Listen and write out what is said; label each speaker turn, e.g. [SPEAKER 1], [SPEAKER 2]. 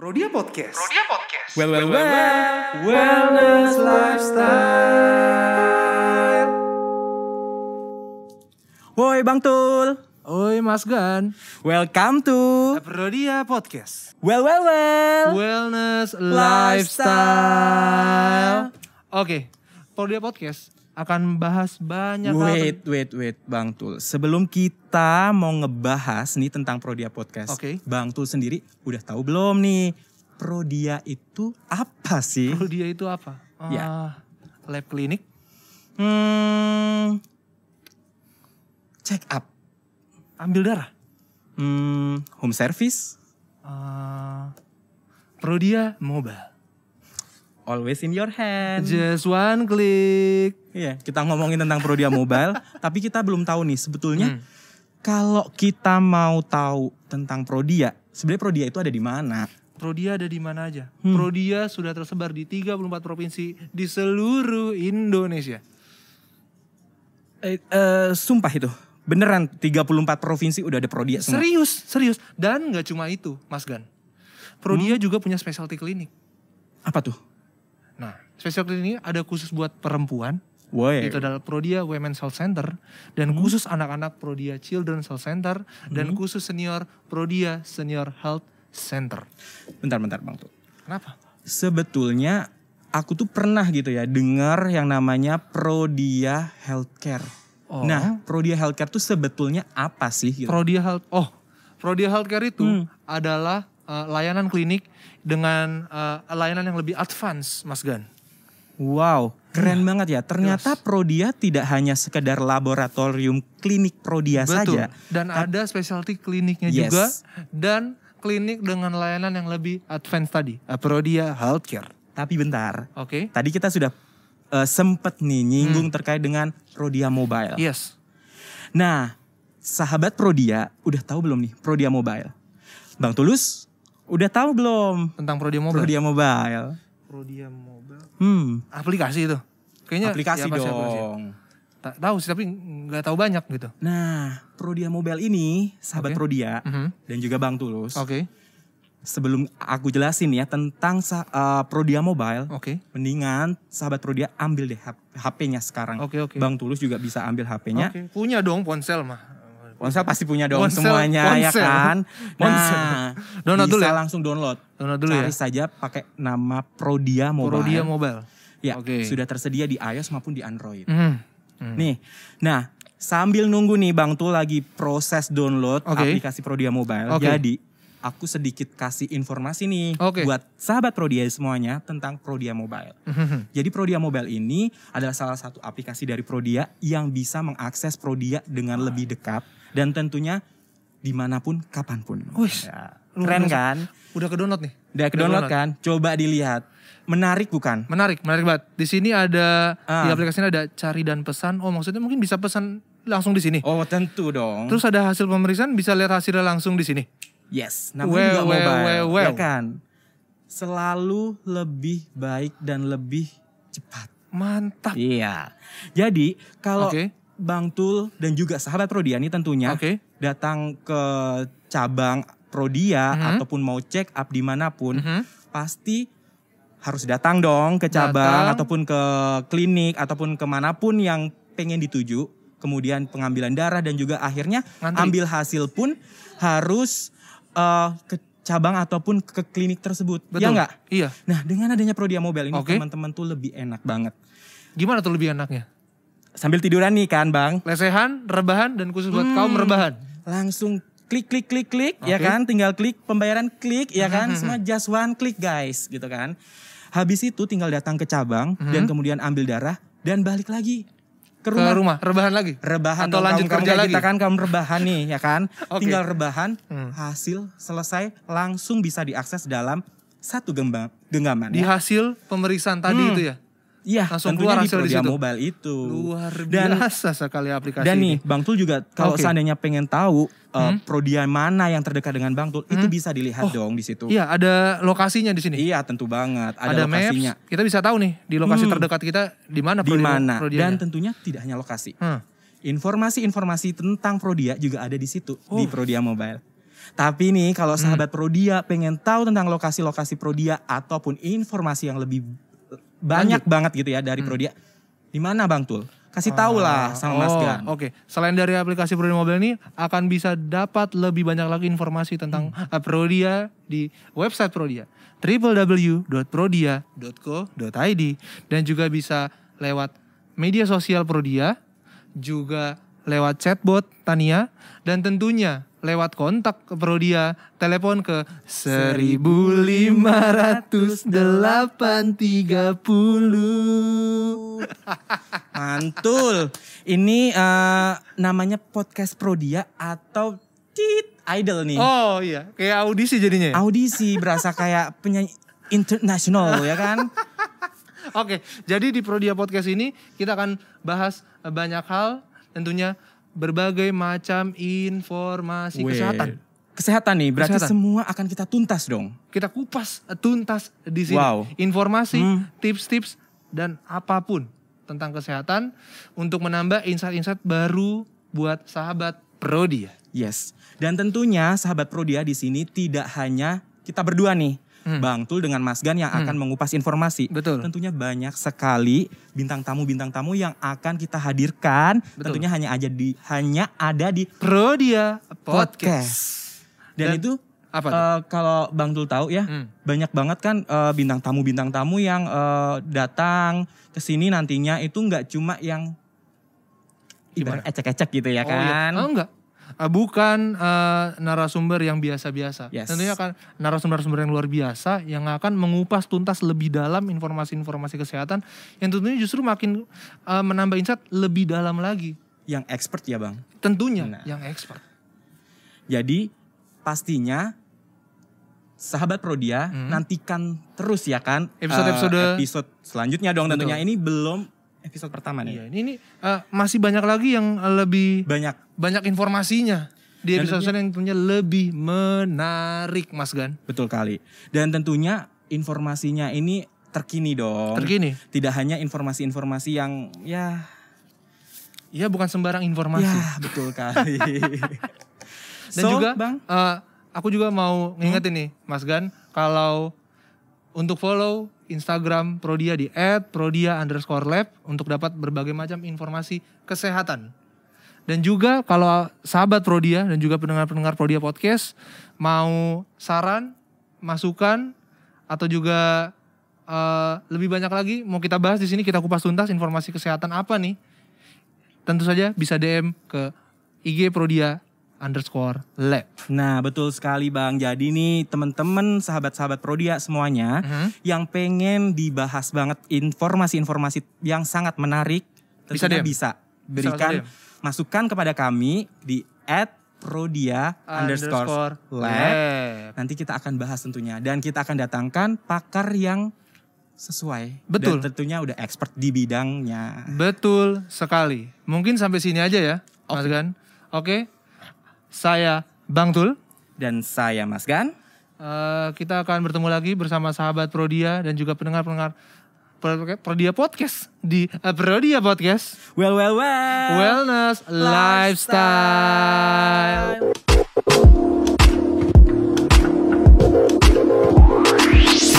[SPEAKER 1] Prodia Podcast.
[SPEAKER 2] Prodia Podcast.
[SPEAKER 1] Well, well, well. Wellness lifestyle. Woi Bang Tul.
[SPEAKER 3] Oi Mas Gan.
[SPEAKER 1] Welcome to
[SPEAKER 3] Prodia Podcast.
[SPEAKER 1] Well, well, well.
[SPEAKER 3] Wellness
[SPEAKER 1] Lifestyle.
[SPEAKER 3] Lifestyle. Oke, Prodia Podcast akan bahas banyak hal.
[SPEAKER 1] Wait, wait, wait, Bang Tul. Sebelum kita mau ngebahas nih tentang Prodia Podcast,
[SPEAKER 3] Oke.
[SPEAKER 1] Bang Tul sendiri udah tahu belum nih Prodia itu apa sih?
[SPEAKER 3] Prodia itu apa?
[SPEAKER 1] Ya.
[SPEAKER 3] Ah, lab klinik.
[SPEAKER 1] Hmm, check up,
[SPEAKER 3] Ambil darah.
[SPEAKER 1] hmm, home service,
[SPEAKER 3] Ah, Prodia Mobile.
[SPEAKER 1] Always in your hand.
[SPEAKER 3] Just one click.
[SPEAKER 1] Iya, kita ngomongin tentang Prodia Mobile, tapi kita belum tahu nih sebetulnya
[SPEAKER 3] Hmm.
[SPEAKER 1] kalau kita mau tahu tentang Prodia, sebenarnya Prodia itu ada di mana?
[SPEAKER 3] Prodia ada di mana aja?
[SPEAKER 1] Hmm.
[SPEAKER 3] Prodia sudah tersebar di 34 provinsi di seluruh Indonesia.
[SPEAKER 1] Eh, eh, sumpah itu, beneran 34 provinsi udah ada Prodia semua.
[SPEAKER 3] Serius, serius. Dan nggak cuma itu, Mas Gan. Prodia
[SPEAKER 1] Hmm.
[SPEAKER 3] juga punya specialty klinik.
[SPEAKER 1] Apa tuh?
[SPEAKER 3] Nah, specialty ini ada khusus buat perempuan,
[SPEAKER 1] Woi.
[SPEAKER 3] itu adalah Prodia Women's Health Center,
[SPEAKER 1] Hmm.
[SPEAKER 3] dan khusus anak-anak Prodia Children's Health Center, dan
[SPEAKER 1] Hmm.
[SPEAKER 3] khusus senior Prodia Senior Health Center.
[SPEAKER 1] Bentar-bentar Bang Tul.
[SPEAKER 3] Kenapa?
[SPEAKER 1] Sebetulnya aku tuh pernah gitu ya dengar yang namanya Prodia Healthcare.
[SPEAKER 3] Oh.
[SPEAKER 1] Nah, Prodia Healthcare tuh sebetulnya apa sih? Gitu?
[SPEAKER 3] Prodia Health, oh, Prodia Healthcare itu
[SPEAKER 1] Hmm.
[SPEAKER 3] adalah uh, layanan klinik dengan uh, layanan yang lebih advance, Mas Gan.
[SPEAKER 1] Wow, keren banget ya. Ternyata
[SPEAKER 3] Jelas.
[SPEAKER 1] Prodia tidak hanya sekedar laboratorium klinik Prodia
[SPEAKER 3] Betul.
[SPEAKER 1] saja.
[SPEAKER 3] Dan ada specialty kliniknya
[SPEAKER 1] Yes.
[SPEAKER 3] juga dan klinik dengan layanan yang lebih advance tadi, uh, Prodia Healthcare.
[SPEAKER 1] Tapi bentar,
[SPEAKER 3] Oke.
[SPEAKER 1] tadi kita sudah eh, sempet nih nyinggung
[SPEAKER 3] Hmm.
[SPEAKER 1] terkait dengan Prodia Mobile.
[SPEAKER 3] Yes.
[SPEAKER 1] Nah, sahabat Prodia udah tahu belum nih Prodia Mobile? Bang Tulus, udah tahu belum
[SPEAKER 3] Tentang Prodia Mobile.
[SPEAKER 1] Prodia Mobile?
[SPEAKER 3] Prodia Mobile.
[SPEAKER 1] Hmm,
[SPEAKER 3] Aplikasi itu. Kayaknya
[SPEAKER 1] aplikasi
[SPEAKER 3] ya, aplikasi.
[SPEAKER 1] dong.
[SPEAKER 3] Ta- tahu sih tapi nggak tahu banyak gitu.
[SPEAKER 1] Nah, Prodia Mobile ini, sahabat
[SPEAKER 3] Oke.
[SPEAKER 1] Prodia
[SPEAKER 3] Mhm.
[SPEAKER 1] dan juga Bang Tulus,
[SPEAKER 3] Oke.
[SPEAKER 1] sebelum aku jelasin ya tentang sa- eh, Prodia Mobile,
[SPEAKER 3] Oke.
[SPEAKER 1] mendingan sahabat Prodia ambil deh HP-nya sekarang.
[SPEAKER 3] Oke, oke.
[SPEAKER 1] Bang Tulus juga bisa ambil HP-nya.
[SPEAKER 3] Oke. Punya dong ponsel mah.
[SPEAKER 1] Ponsel pasti punya dong
[SPEAKER 3] Ponsel,
[SPEAKER 1] semuanya ya
[SPEAKER 3] ponsel.
[SPEAKER 1] kan.
[SPEAKER 3] Ponsel.
[SPEAKER 1] Nah,
[SPEAKER 3] Download
[SPEAKER 1] bisa
[SPEAKER 3] dulu ya?
[SPEAKER 1] langsung download.
[SPEAKER 3] Download dulu
[SPEAKER 1] Cari
[SPEAKER 3] ya.
[SPEAKER 1] saja pakai nama Prodia Mobile.
[SPEAKER 3] Prodia Mobile.
[SPEAKER 1] Ya,
[SPEAKER 3] Oke.
[SPEAKER 1] sudah tersedia di iOS maupun di Android.
[SPEAKER 3] Mhm. Mhm.
[SPEAKER 1] Nih, nah sambil nunggu nih Bang tuh lagi proses download
[SPEAKER 3] Oke.
[SPEAKER 1] aplikasi Prodia Mobile.
[SPEAKER 3] Oke.
[SPEAKER 1] Jadi aku sedikit kasih informasi nih
[SPEAKER 3] Oke.
[SPEAKER 1] buat sahabat Prodia semuanya tentang Prodia Mobile.
[SPEAKER 3] Mhm.
[SPEAKER 1] Jadi Prodia Mobile ini adalah salah satu aplikasi dari Prodia yang bisa mengakses Prodia dengan lebih dekat dan tentunya di mana pun, kapan pun.
[SPEAKER 3] Wih,
[SPEAKER 1] Ya, Keren kan?
[SPEAKER 3] Udah ke download nih.
[SPEAKER 1] Udah ke download kan? Coba dilihat. Menarik bukan?
[SPEAKER 3] Menarik, menarik banget. Di sini ada
[SPEAKER 1] Ah.
[SPEAKER 3] di aplikasi ini ada cari dan pesan. Oh, maksudnya mungkin bisa pesan langsung di sini.
[SPEAKER 1] Oh tentu dong.
[SPEAKER 3] Terus ada hasil pemeriksaan bisa lihat hasilnya langsung di sini.
[SPEAKER 1] Yes,
[SPEAKER 3] Well,
[SPEAKER 1] namanya juga
[SPEAKER 3] well,
[SPEAKER 1] mobile.
[SPEAKER 3] well, well.
[SPEAKER 1] Ya kan? Selalu lebih baik dan lebih cepat.
[SPEAKER 3] Mantap.
[SPEAKER 1] Iya. Jadi kalau
[SPEAKER 3] Oke.
[SPEAKER 1] Bang Tul dan juga sahabat Prodia ini tentunya
[SPEAKER 3] Oke.
[SPEAKER 1] datang ke cabang Prodia
[SPEAKER 3] Mhm.
[SPEAKER 1] ataupun mau check up di mana pun,
[SPEAKER 3] Mhm.
[SPEAKER 1] pasti harus datang dong ke cabang
[SPEAKER 3] Datang.
[SPEAKER 1] ataupun ke klinik ataupun ke mana pun yang pengen dituju. Kemudian pengambilan darah dan juga akhirnya
[SPEAKER 3] Ngantri.
[SPEAKER 1] ambil hasil pun harus eh, ke cabang ataupun ke klinik tersebut.
[SPEAKER 3] Betul.
[SPEAKER 1] Ya enggak?
[SPEAKER 3] Iya.
[SPEAKER 1] Nah dengan adanya Prodia Mobile ini
[SPEAKER 3] Oke.
[SPEAKER 1] teman-teman tuh lebih enak banget.
[SPEAKER 3] Gimana tuh lebih enaknya?
[SPEAKER 1] Sambil tiduran nih kan bang,
[SPEAKER 3] Lesehan, rebahan, dan khusus buat
[SPEAKER 1] Hmm.
[SPEAKER 3] kaum rebahan.
[SPEAKER 1] langsung klik klik klik klik ya
[SPEAKER 3] Oke.
[SPEAKER 1] kan tinggal klik pembayaran klik ya kan
[SPEAKER 3] Mhm.
[SPEAKER 1] semua just one click guys gitu kan habis itu tinggal datang ke cabang
[SPEAKER 3] Mhm.
[SPEAKER 1] dan kemudian ambil darah dan balik lagi ke
[SPEAKER 3] Ke
[SPEAKER 1] rumah,
[SPEAKER 3] rumah, rebahan lagi.
[SPEAKER 1] rebahan
[SPEAKER 3] Atau lanjut
[SPEAKER 1] kamu, kamu
[SPEAKER 3] kerja
[SPEAKER 1] kayak
[SPEAKER 3] lagi.
[SPEAKER 1] kita kan kamu rebahan nih ya kan
[SPEAKER 3] Oke.
[SPEAKER 1] tinggal rebahan
[SPEAKER 3] Hmm.
[SPEAKER 1] hasil selesai langsung bisa diakses dalam satu gembang genggaman
[SPEAKER 3] Di
[SPEAKER 1] ya.
[SPEAKER 3] hasil pemeriksaan tadi
[SPEAKER 1] Hmm.
[SPEAKER 3] itu ya.
[SPEAKER 1] Iya,
[SPEAKER 3] langsung keluar
[SPEAKER 1] di
[SPEAKER 3] hasil di
[SPEAKER 1] Prodia
[SPEAKER 3] situ.
[SPEAKER 1] Mobile itu.
[SPEAKER 3] Luar
[SPEAKER 1] Dan
[SPEAKER 3] biasa sekali aplikasi
[SPEAKER 1] Dan
[SPEAKER 3] ini.
[SPEAKER 1] nih, Bang Tul juga kalau
[SPEAKER 3] Oke.
[SPEAKER 1] seandainya pengen tahu uh,
[SPEAKER 3] Hmm.
[SPEAKER 1] Prodia mana yang terdekat dengan Bang Tul, itu
[SPEAKER 3] Hmm.
[SPEAKER 1] bisa dilihat
[SPEAKER 3] Oh,
[SPEAKER 1] dong di situ.
[SPEAKER 3] Iya, ada lokasinya di sini.
[SPEAKER 1] Iya, tentu banget. Ada,
[SPEAKER 3] Ada,
[SPEAKER 1] lokasinya.
[SPEAKER 3] maps. Kita bisa tahu nih di lokasi
[SPEAKER 1] Hmm.
[SPEAKER 3] terdekat kita di mana
[SPEAKER 1] Di mana? Dan tentunya tidak hanya lokasi.
[SPEAKER 3] Hmm.
[SPEAKER 1] Informasi-informasi tentang Prodia juga ada di situ di
[SPEAKER 3] Oh.
[SPEAKER 1] Prodia Mobile. Tapi nih kalau
[SPEAKER 3] Hmm.
[SPEAKER 1] sahabat Prodia pengen tahu tentang lokasi-lokasi Prodia ataupun informasi yang lebih banyak banget gitu ya dari Prodia. Di mana Bang Tul? Kasih tahu lah sama Mas
[SPEAKER 3] Hmm. Oh,
[SPEAKER 1] Gan.
[SPEAKER 3] Oke, selain dari aplikasi Prodia Mobile ini akan bisa dapat lebih banyak lagi informasi tentang
[SPEAKER 1] Hmm.
[SPEAKER 3] uh, Prodia di website Prodia www.prodia.co.id dan juga bisa lewat media sosial Prodia, juga lewat chatbot Tania dan tentunya lewat kontak ke Prodia telepon ke 150830
[SPEAKER 1] Mantul. Ini eh, namanya podcast Prodia atau Tit Idol nih.
[SPEAKER 3] Oh iya, kayak audisi jadinya ya?
[SPEAKER 1] Audisi berasa kayak penyanyi internasional ya kan?
[SPEAKER 3] Oke, jadi di Prodia Podcast ini kita akan bahas banyak hal, tentunya berbagai macam informasi
[SPEAKER 1] Weh.
[SPEAKER 3] kesehatan.
[SPEAKER 1] Kesehatan nih, berarti
[SPEAKER 3] Kesehatan.
[SPEAKER 1] semua akan kita tuntas dong.
[SPEAKER 3] Kita kupas eh, tuntas di sini.
[SPEAKER 1] Wow.
[SPEAKER 3] Informasi,
[SPEAKER 1] Hmm.
[SPEAKER 3] tips-tips dan apa pun tentang kesehatan untuk menambah insight-insight baru buat sahabat Prodia.
[SPEAKER 1] Yes. Dan tentunya sahabat Prodia di sini tidak hanya kita berdua nih.
[SPEAKER 3] Hmm.
[SPEAKER 1] Bang Tul dengan Mas Gan yang akan mengupas informasi.
[SPEAKER 3] Betul.
[SPEAKER 1] Tentunya banyak sekali bintang tamu-bintang tamu yang akan kita hadirkan.
[SPEAKER 3] Betul.
[SPEAKER 1] Tentunya hanya aja di hanya ada di
[SPEAKER 3] Prodia Podcast.
[SPEAKER 1] podcast. Dan,
[SPEAKER 3] Dan
[SPEAKER 1] itu
[SPEAKER 3] apa tuh?
[SPEAKER 1] eh, kalau Bang Tul tahu ya,
[SPEAKER 3] Hmm.
[SPEAKER 1] banyak banget kan eh, bintang tamu bintang tamu yang eh, datang ke sini nantinya itu nggak cuma yang ibarat ecek-ecek gitu ya
[SPEAKER 3] Oh, iya.
[SPEAKER 1] kan.
[SPEAKER 3] Oh, enggak. Ah, bukan eh, narasumber yang biasa-biasa.
[SPEAKER 1] Yes.
[SPEAKER 3] Tentunya akan narasumber-narasumber yang luar biasa yang akan mengupas tuntas lebih dalam informasi-informasi kesehatan yang tentunya justru makin eh, menambah insight lebih dalam lagi.
[SPEAKER 1] Yang expert ya Bang.
[SPEAKER 3] Tentunya
[SPEAKER 1] Nah.
[SPEAKER 3] yang expert.
[SPEAKER 1] Jadi pastinya sahabat Prodia
[SPEAKER 3] Hmm.
[SPEAKER 1] nantikan terus ya kan
[SPEAKER 3] Episode-episode-
[SPEAKER 1] eh, episode selanjutnya dong
[SPEAKER 3] Betul.
[SPEAKER 1] tentunya ini belum episode pertama nih.
[SPEAKER 3] Iya, ini, ini eh, masih banyak lagi yang lebih
[SPEAKER 1] Banyak
[SPEAKER 3] banyak informasinya di episode yang tentunya lebih menarik, Mas Gan.
[SPEAKER 1] betul kali. Dan tentunya informasinya ini terkini dong.
[SPEAKER 3] Terkini.
[SPEAKER 1] Tidak hanya informasi-informasi yang ya
[SPEAKER 3] Iya, bukan sembarang informasi.
[SPEAKER 1] ya betul kali.
[SPEAKER 3] Dan
[SPEAKER 1] So,
[SPEAKER 3] juga
[SPEAKER 1] Bang,
[SPEAKER 3] eh, aku juga mau ngingetin nih Mas Gan kalau untuk follow Instagram Prodia di @prodia underscore lab untuk dapat berbagai macam informasi kesehatan. Dan juga kalau sahabat Prodia dan juga pendengar-pendengar Prodia Podcast mau saran, masukan atau juga eh, lebih banyak lagi mau kita bahas di sini kita kupas tuntas informasi kesehatan apa nih? Tentu saja bisa DM ke IG Prodia underscore lab.
[SPEAKER 1] Nah betul sekali Bang. Jadi nih teman-teman sahabat-sahabat Prodia semuanya
[SPEAKER 3] Mhm.
[SPEAKER 1] yang pengen dibahas banget informasi-informasi yang sangat menarik
[SPEAKER 3] Bisa
[SPEAKER 1] tentunya bisa
[SPEAKER 3] Bisa
[SPEAKER 1] berikan
[SPEAKER 3] langsung
[SPEAKER 1] masukan kepada kami di @prodia underscore lab. Nanti kita akan bahas tentunya dan kita akan datangkan pakar yang sesuai
[SPEAKER 3] Betul.
[SPEAKER 1] dan tentunya udah expert di bidangnya.
[SPEAKER 3] Betul sekali. Mungkin sampai sini aja ya, Mas Gan. Oke. Saya Bang Tul.
[SPEAKER 1] Dan saya Mas Gan.
[SPEAKER 3] Eh, kita akan bertemu lagi bersama sahabat Prodia dan juga pendengar-pendengar Pro- Prodia Podcast di eh, Prodia Podcast
[SPEAKER 1] Well well well.
[SPEAKER 3] Wellness Lifestyle.